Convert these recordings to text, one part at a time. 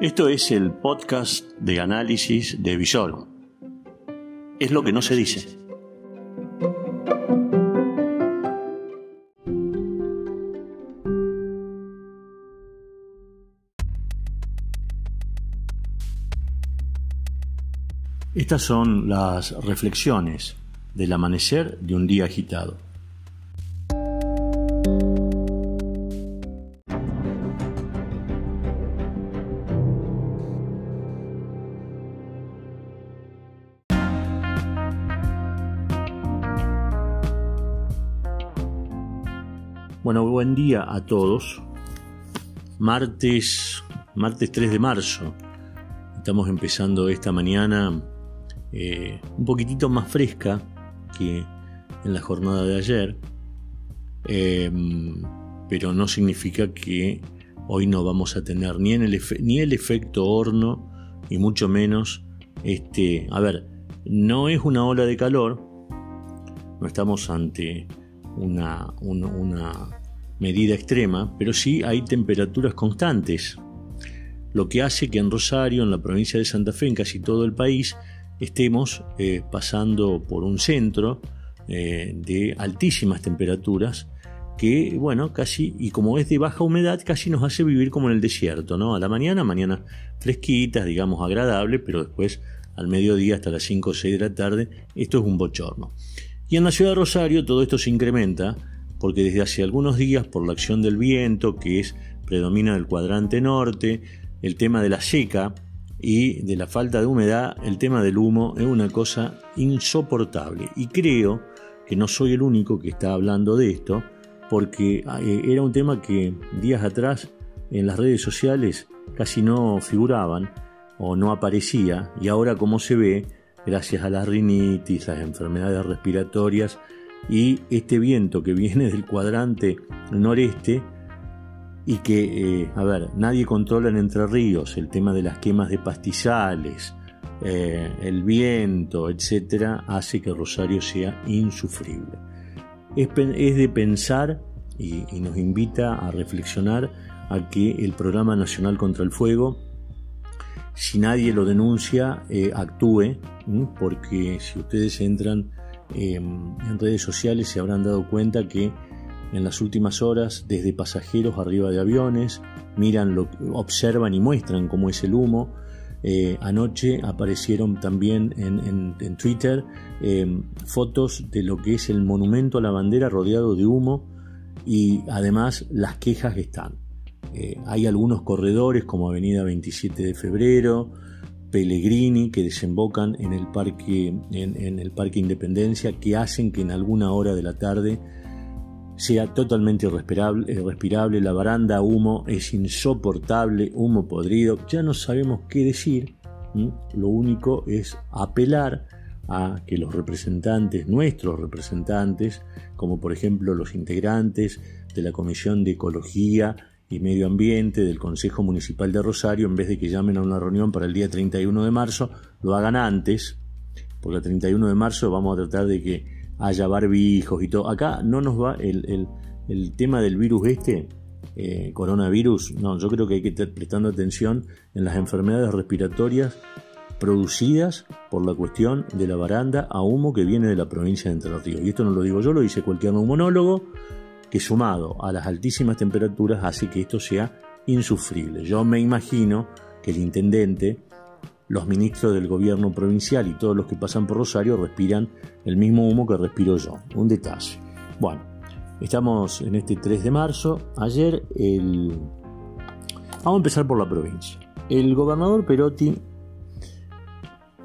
Esto es el podcast de análisis de Visor. Es lo que no se dice. Estas son las reflexiones del amanecer de un día agitado. Bueno, buen día a todos. Martes, martes 3 de marzo. Estamos empezando esta mañana eh, un poquitito más fresca que en la jornada de ayer. Em, pero no significa que hoy no vamos a tener ni, el, ni el efecto horno y mucho menos este, a ver, no es una ola de calor, no estamos ante una, medida extrema, pero sí hay temperaturas constantes, lo que hace que en Rosario, en la provincia de Santa Fe, en casi todo el país, estemos eh, pasando por un centro eh, de altísimas temperaturas que, bueno, casi, y como es de baja humedad, casi nos hace vivir como en el desierto, ¿no? A la mañana, mañana fresquitas, digamos, agradable, pero después al mediodía hasta las 5 o 6 de la tarde, esto es un bochorno. Y en la ciudad de Rosario todo esto se incrementa porque desde hace algunos días, por la acción del viento, que es predomina el cuadrante norte, el tema de la seca y de la falta de humedad, el tema del humo es una cosa insoportable. Y creo que no soy el único que está hablando de esto, porque eh, era un tema que días atrás en las redes sociales casi no figuraban o no aparecía, y ahora como se ve, gracias a la rinitis, las enfermedades respiratorias y este viento que viene del cuadrante noreste y que, eh, a ver, nadie controla en Entre Ríos el tema de las quemas de pastizales, eh, el viento, etcétera, hace que Rosario sea insufrible. Es, de pensar y, nos invita a reflexionar a que el Programa Nacional contra el Fuego si nadie lo denuncia, eh, actúe, porque si ustedes entran em, en redes sociales se habrán dado cuenta que en las últimas horas, desde pasajeros arriba de aviones, miran, lo, observan y muestran cómo es el humo. Eh, anoche aparecieron también en, Twitter em, fotos de lo que es el monumento a la bandera rodeado de humo y además las quejas que están. Eh, hay algunos corredores como Avenida 27 de Febrero, Pellegrini, que desembocan en el, parque, en, el Parque Independencia, que hacen que en alguna hora de la tarde sea totalmente irrespirable, respirable, la baranda humo es insoportable, humo podrido, ya no sabemos qué decir, lo único es apelar a que los representantes, nuestros representantes, como por ejemplo los integrantes de la Comisión de Ecología Medio Ambiente del Consejo Municipal de Rosario, en vez de que llamen a una reunión para el día 31 de marzo, lo hagan antes, porque el 31 de marzo vamos a tratar de que haya barbijos y todo. Acá no nos va el, tema del virus este, eh, coronavirus, no, yo creo que hay que estar prestando atención en las enfermedades respiratorias producidas por la cuestión de la baranda a humo que viene de la provincia de Entre Ríos. Y esto no lo digo yo, lo dice cualquier neumonólogo que sumado a las altísimas temperaturas hace que esto sea insufrible. Yo me imagino que el intendente, los ministros del gobierno provincial y todos los que pasan por Rosario respiran el mismo humo que respiro yo. Un detalle. Bueno, estamos en este 3 de marzo. Ayer el... Vamos a empezar por la provincia. El gobernador Perotti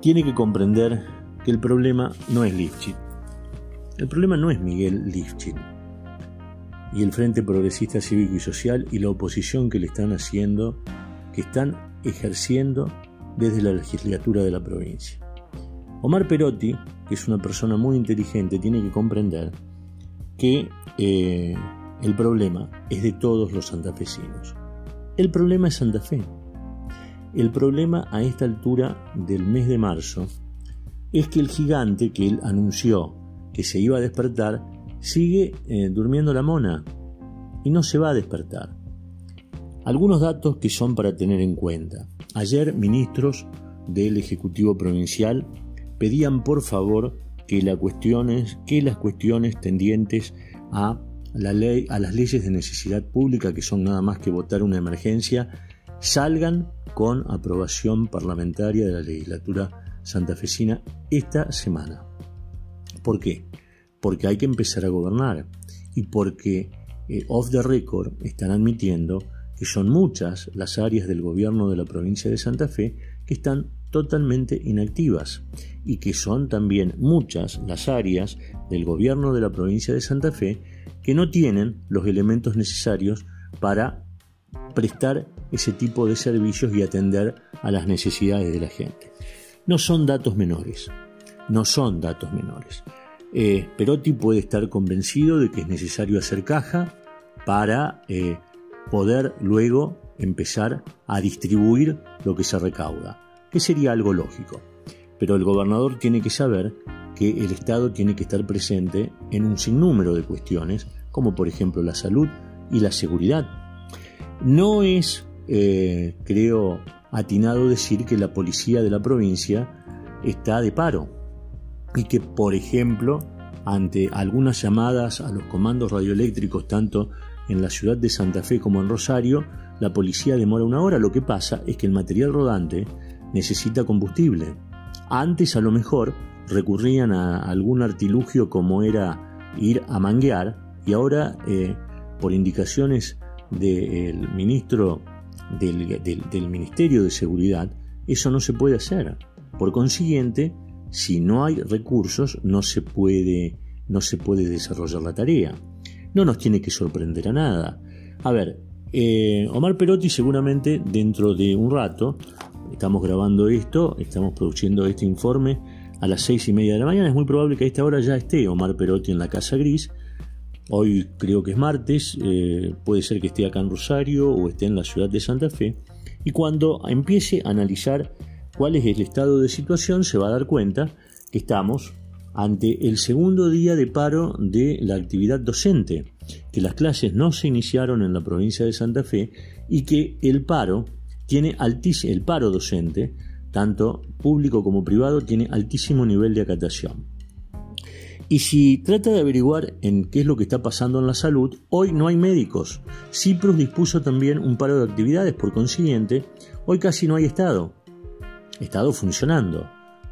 tiene que comprender que el problema no es Lifchit. El problema no es Miguel Lifchit y el Frente Progresista Cívico y Social y la oposición que le están haciendo, que están ejerciendo desde la legislatura de la provincia. Omar Perotti, que es una persona muy inteligente, tiene que comprender que eh, el problema es de todos los santafesinos. El problema es Santa Fe. El problema a esta altura del mes de marzo es que el gigante que él anunció que se iba a despertar sigue eh, durmiendo la mona y no se va a despertar. Algunos datos que son para tener en cuenta. Ayer ministros del Ejecutivo Provincial pedían por favor que, que las cuestiones tendientes a, la ley, a las leyes de necesidad pública, que son nada más que votar una emergencia, salgan con aprobación parlamentaria de la legislatura santafesina esta semana. ¿Por qué? Porque hay que empezar a gobernar y porque eh, off the record están admitiendo que son muchas las áreas del gobierno de la provincia de Santa Fe que están totalmente inactivas y que son también muchas las áreas del gobierno de la provincia de Santa Fe que no tienen los elementos necesarios para prestar ese tipo de servicios y atender a las necesidades de la gente. No son datos menores, no son datos menores. Eh, Perotti puede estar convencido de que es necesario hacer caja para eh, poder luego empezar a distribuir lo que se recauda, que sería algo lógico. Pero el gobernador tiene que saber que el Estado tiene que estar presente en un sinnúmero de cuestiones, como por ejemplo la salud y la seguridad. No es, eh, creo, atinado decir que la policía de la provincia está de paro y que, por ejemplo, ante algunas llamadas a los comandos radioeléctricos, tanto en la ciudad de Santa Fe como en Rosario, la policía demora una hora. Lo que pasa es que el material rodante necesita combustible. Antes a lo mejor recurrían a algún artilugio como era ir a manguear y ahora eh, por indicaciones del ministro del, del Ministerio de Seguridad eso no se puede hacer. Por consiguiente, si no hay recursos no se puede, no se puede desarrollar la tarea no nos tiene que sorprender a nada. A ver, eh, Omar Perotti seguramente dentro de un rato, estamos grabando esto, estamos produciendo este informe a las seis y media de la mañana, es muy probable que a esta hora ya esté Omar Perotti en la Casa Gris. Hoy creo que es martes, eh, puede ser que esté acá en Rosario o esté en la ciudad de Santa Fe. Y cuando empiece a analizar cuál es el estado de situación, se va a dar cuenta que estamos ante el segundo día de paro de la actividad docente, que las clases no se iniciaron en la provincia de Santa Fe y que el paro tiene altísimo, el paro docente, tanto público como privado, tiene altísimo nivel de acatación. Y si trata de averiguar en qué es lo que está pasando en la salud, hoy no hay médicos. Ciprus dispuso también un paro de actividades, por consiguiente, hoy casi no hay Estado. Estado funcionando.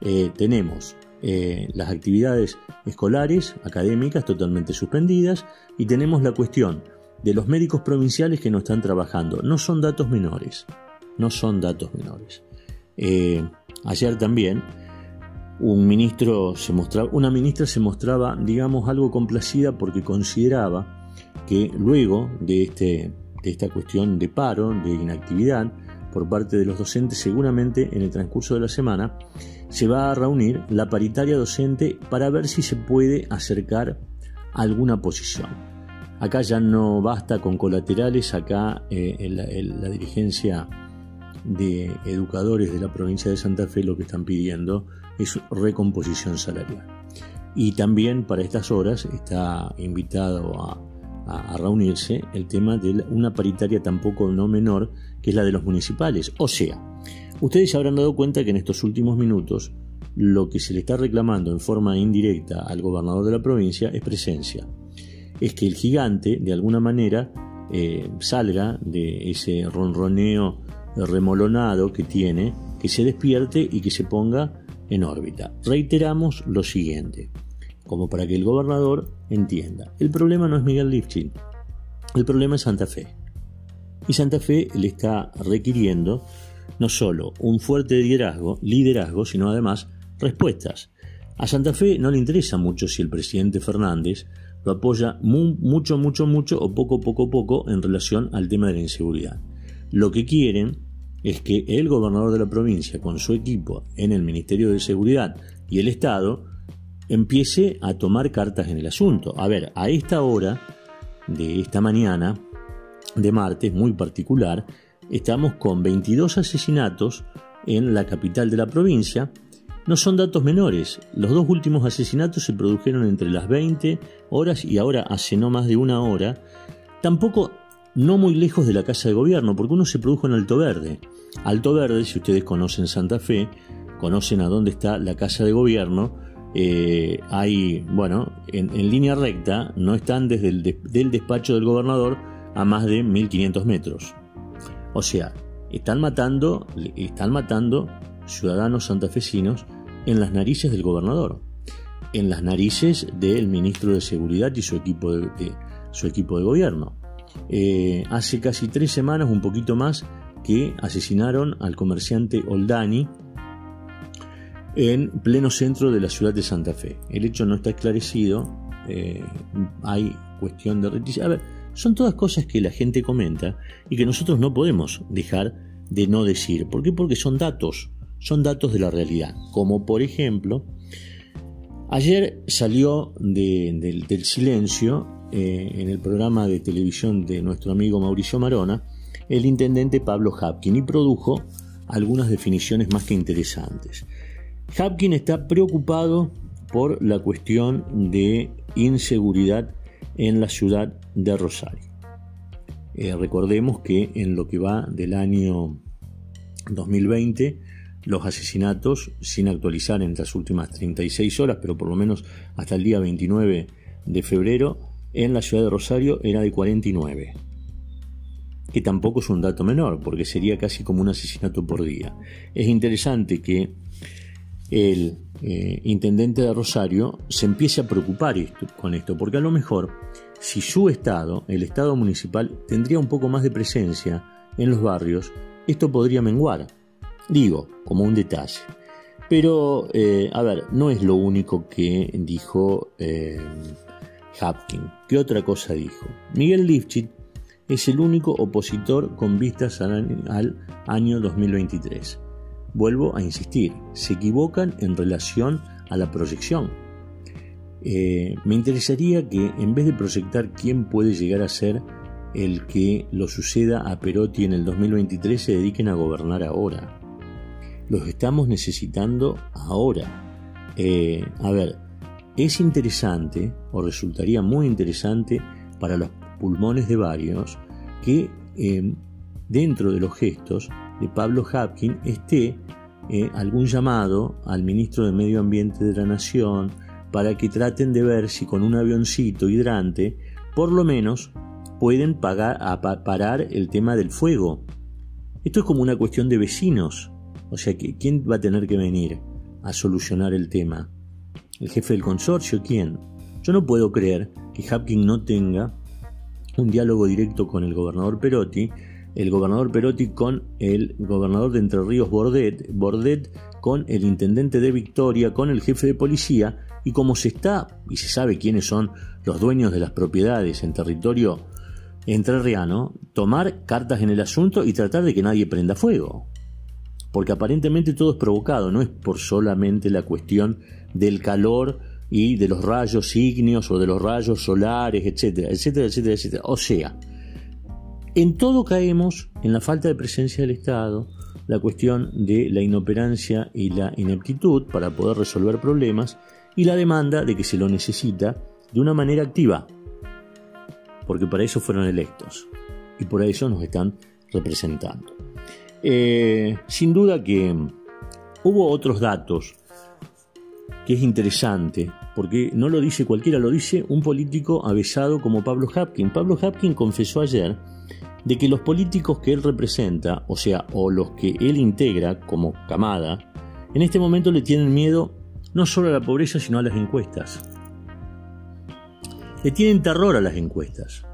Eh, tenemos eh, las actividades escolares, académicas, totalmente suspendidas, y tenemos la cuestión de los médicos provinciales que no están trabajando. No son datos menores, no son datos menores. Eh, ayer también un ministro se una ministra se mostraba, digamos, algo complacida porque consideraba que luego de, este, de esta cuestión de paro, de inactividad por parte de los docentes, seguramente en el transcurso de la semana se va a reunir la paritaria docente para ver si se puede acercar alguna posición. Acá ya no basta con colaterales, acá eh, la dirigencia de educadores de la provincia de Santa Fe lo que están pidiendo es recomposición salarial. Y también para estas horas está invitado a, a, reunirse el tema de una paritaria tampoco no menor, que es la de los municipales. O sea, Ustedes se habrán dado cuenta que en estos últimos minutos lo que se le está reclamando en forma indirecta al gobernador de la provincia es presencia. Es que el gigante, de alguna manera, eh, salga de ese ronroneo remolonado que tiene, que se despierte y que se ponga en órbita. Reiteramos lo siguiente, como para que el gobernador entienda. El problema no es Miguel Lifchin, el problema es Santa Fe. Y Santa Fe le está requiriendo no solo un fuerte liderazgo, liderazgo, sino además respuestas. A Santa Fe no le interesa mucho si el presidente Fernández lo apoya mucho, mucho, mucho o poco, poco, poco en relación al tema de la inseguridad. Lo que quieren es que el gobernador de la provincia, con su equipo en el Ministerio de Seguridad y el Estado, empiece a tomar cartas en el asunto. A ver, a esta hora de esta mañana, de martes, muy particular, estamos con 22 asesinatos en la capital de la provincia no son datos menores. Los dos últimos asesinatos se produjeron entre las 20 horas y ahora hace no más de una hora. Tampoco no muy lejos de la casa de gobierno, porque uno se produjo en Alto Verde. Alto Verde, si ustedes conocen Santa Fe, conocen a dónde está la casa de gobierno, eh, hay, bueno, en, línea recta, no están desde el despacho del gobernador a más de 1500 metros. O sea, están matando, están matando ciudadanos santafesinos en las narices del gobernador, en las narices del ministro de Seguridad y su equipo de, su equipo de gobierno. Eh, hace casi tres semanas, un poquito más, que asesinaron al comerciante Oldani en pleno centro de la ciudad de Santa Fe. El hecho no está esclarecido, eh, hay cuestión de A ver, son todas cosas que la gente comenta y que nosotros no podemos dejar de no decir. ¿Por qué? Porque son datos son datos de la realidad, como por ejemplo, ayer salió del silencio eh, en el programa de televisión de nuestro amigo Mauricio Marona, el intendente Pablo Hapkin y produjo algunas definiciones más que interesantes. Hapkin está preocupado por la cuestión de inseguridad en la ciudad de Rosario. Eh, recordemos que en lo que va del año 2020 los asesinatos, sin actualizar en las últimas 36 horas, pero por lo menos hasta el día 29 de febrero, en la ciudad de Rosario era de 49. Que tampoco es un dato menor, porque sería casi como un asesinato por día. Es interesante que el eh, intendente de Rosario se empiece a preocupar con esto, porque a lo mejor, si su estado, el estado municipal, tendría un poco más de presencia en los barrios, esto podría menguar. Digo, como un detalle. Pero, eh, a ver, no es lo único que dijo eh, Hapkin. ¿Qué otra cosa dijo? Miguel Lifchit es el único opositor con vistas al, año 2023. Vuelvo a insistir, se equivocan en relación a la proyección. Eh, me interesaría que en vez de proyectar quién puede llegar a ser el que lo suceda a Perotti en el 2023, se dediquen a gobernar ahora los estamos necesitando ahora. Eh, a ver, es interesante, o resultaría muy interesante para los pulmones de varios, que eh, dentro de los gestos de Pablo Hapkin esté eh, algún llamado al ministro de Medio Ambiente de la Nación para que traten de ver si con un avioncito hidrante, por lo menos, pueden pagar, a, parar el tema del fuego. Esto es como una cuestión de vecinos. O sea, ¿quién va a tener que venir a solucionar el tema? ¿El jefe del consorcio? ¿Quién? Yo no puedo creer que Hapkin no tenga un diálogo directo con el gobernador Perotti, el gobernador Perotti con el gobernador de Entre Ríos Bordet, Bordet con el intendente de Victoria, con el jefe de policía, y como se está y se sabe quiénes son los dueños de las propiedades en territorio entrerriano, tomar cartas en el asunto y tratar de que nadie prenda fuego porque aparentemente todo es provocado, no es por solamente la cuestión del calor y de los rayos ígneos o de los rayos solares, etcétera, etcétera, etcétera, etcétera. O sea, en todo caemos en la falta de presencia del Estado, la cuestión de la inoperancia y la ineptitud para poder resolver problemas y la demanda de que se lo necesita de una manera activa, porque para eso fueron electos y por eso nos están representando. Eh, sin duda que hubo otros datos que es interesante, porque no lo dice cualquiera, lo dice un político avesado como Pablo Hapkin. Pablo Hapkin confesó ayer de que los políticos que él representa, o sea, o los que él integra como camada, en este momento le tienen miedo no solo a la pobreza, sino a las encuestas. Le tienen terror a las encuestas.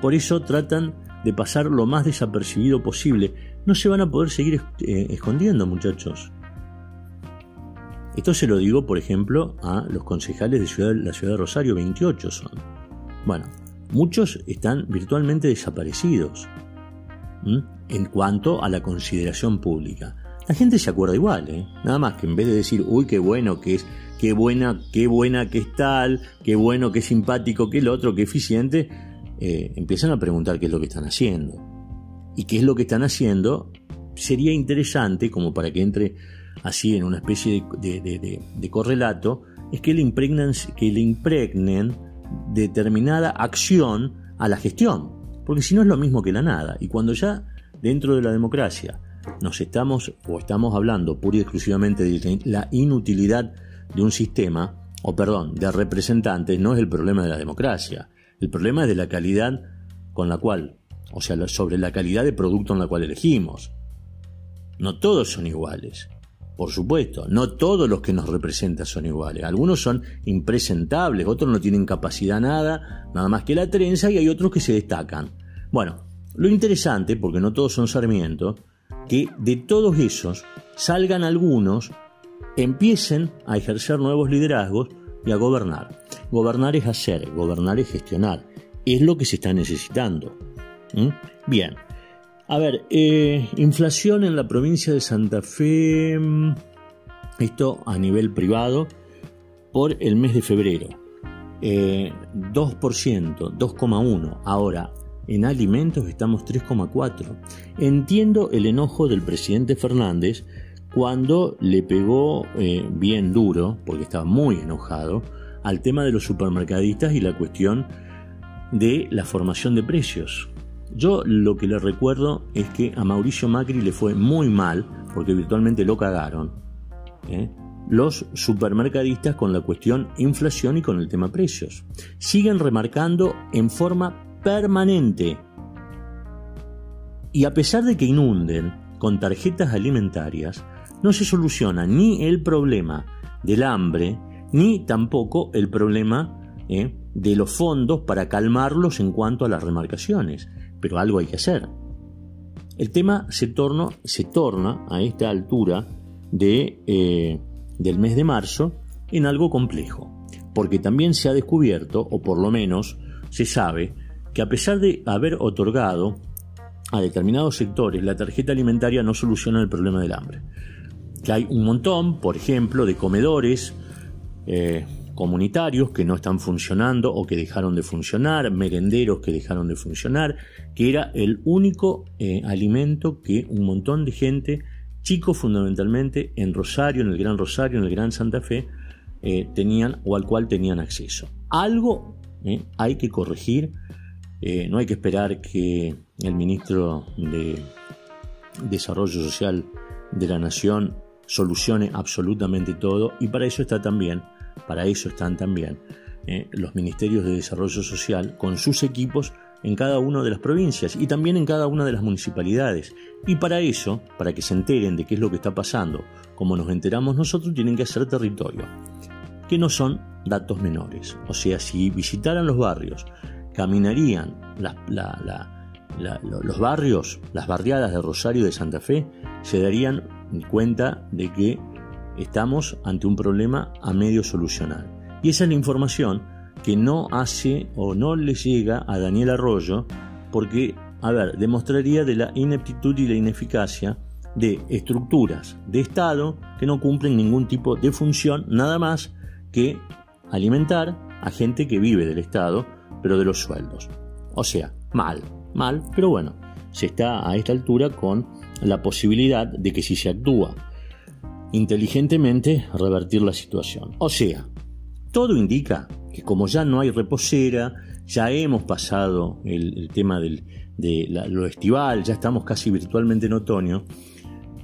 Por eso tratan de pasar lo más desapercibido posible, no se van a poder seguir eh, escondiendo, muchachos. Esto se lo digo, por ejemplo, a los concejales de la ciudad de Rosario, 28 son. Bueno, muchos están virtualmente desaparecidos en cuanto a la consideración pública. La gente se acuerda igual, ¿eh? nada más que en vez de decir, uy, qué bueno que es, qué buena, qué buena que es tal, qué bueno, qué simpático que el otro, qué eficiente, eh, empiezan a preguntar qué es lo que están haciendo y qué es lo que están haciendo, sería interesante como para que entre así en una especie de, correlato, es que le, impregnen, que le impregnen determinada acción a la gestión, porque si no es lo mismo que la nada. Y cuando ya dentro de la democracia nos estamos o estamos hablando pura y exclusivamente de la inutilidad de un sistema, o perdón, de representantes, no es el problema de la democracia. El problema es de la calidad con la cual, o sea, sobre la calidad de producto en la cual elegimos. No todos son iguales. Por supuesto, no todos los que nos representan son iguales. Algunos son impresentables, otros no tienen capacidad nada, nada más que la trenza, y hay otros que se destacan. Bueno, lo interesante, porque no todos son Sarmiento, que de todos esos salgan algunos, empiecen a ejercer nuevos liderazgos y a gobernar. Gobernar es hacer, gobernar es gestionar. Es lo que se está necesitando. ¿Mm? Bien, a ver, eh, inflación en la provincia de Santa Fe, mm, esto a nivel privado, por el mes de febrero. 2%, eh, 2,1%. Ahora, en alimentos estamos 3,4%. Entiendo el enojo del presidente Fernández cuando le pegó eh, bien duro, porque estaba muy enojado, al tema de los supermercadistas y la cuestión de la formación de precios. Yo lo que le recuerdo es que a Mauricio Macri le fue muy mal, porque virtualmente lo cagaron, ¿eh? los supermercadistas con la cuestión inflación y con el tema precios. Siguen remarcando en forma permanente. Y a pesar de que inunden con tarjetas alimentarias, no se soluciona ni el problema del hambre, ni tampoco el problema ¿eh? de los fondos para calmarlos en cuanto a las remarcaciones pero algo hay que hacer. El tema se, torna, se torna a esta altura de, eh, del mes de marzo en algo complejo, porque también se ha descubierto, o por lo menos se sabe, que a pesar de haber otorgado a determinados sectores la tarjeta alimentaria no soluciona el problema del hambre. Que hay un montón, por ejemplo, de comedores eh, comunitarios que no están funcionando o que dejaron de funcionar, merenderos que dejaron de funcionar, que era el único eh, alimento que un montón de gente, chicos fundamentalmente, en Rosario, en el Gran Rosario, en el Gran Santa Fe, eh, tenían o al cual tenían acceso. Algo eh, hay que corregir, no hay que esperar que el ministro de Desarrollo Social de la Nación solucione absolutamente todo y para eso está también para eso están también eh, los ministerios de desarrollo social con sus equipos en cada una de las provincias y también en cada una de las municipalidades. Y para eso, para que se enteren de qué es lo que está pasando, como nos enteramos nosotros, tienen que hacer territorio, que no son datos menores. O sea, si visitaran los barrios, caminarían los barrios, las barriadas de Rosario de Santa Fe, se darían cuenta de que estamos ante un problema a medio solucionar. Y esa es la información que no hace o no le llega a Daniel Arroyo porque, a ver, demostraría de la ineptitud y la ineficacia de estructuras de Estado que no cumplen ningún tipo de función, nada más que alimentar a gente que vive del Estado, pero de los sueldos. O sea, mal, mal, pero bueno, se está a esta altura con la posibilidad de que si se actúa inteligentemente revertir la situación. O sea, todo indica que como ya no hay reposera, ya hemos pasado el, tema de lo estival, ya estamos casi virtualmente en otoño,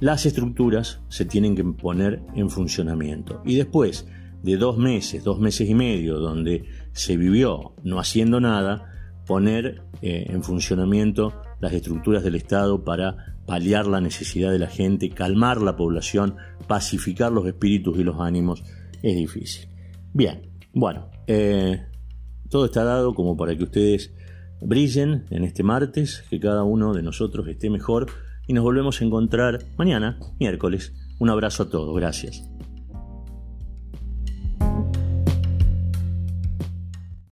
las estructuras se tienen que poner en funcionamiento. Y después de dos meses, dos meses y medio, donde se vivió no haciendo nada, poner eh, en funcionamiento las estructuras del Estado para paliar la necesidad de la gente, calmar la población, pacificar los espíritus y los ánimos, es difícil. Bien, bueno, eh, todo está dado como para que ustedes brillen en este martes, que cada uno de nosotros esté mejor y nos volvemos a encontrar mañana, miércoles. Un abrazo a todos, gracias.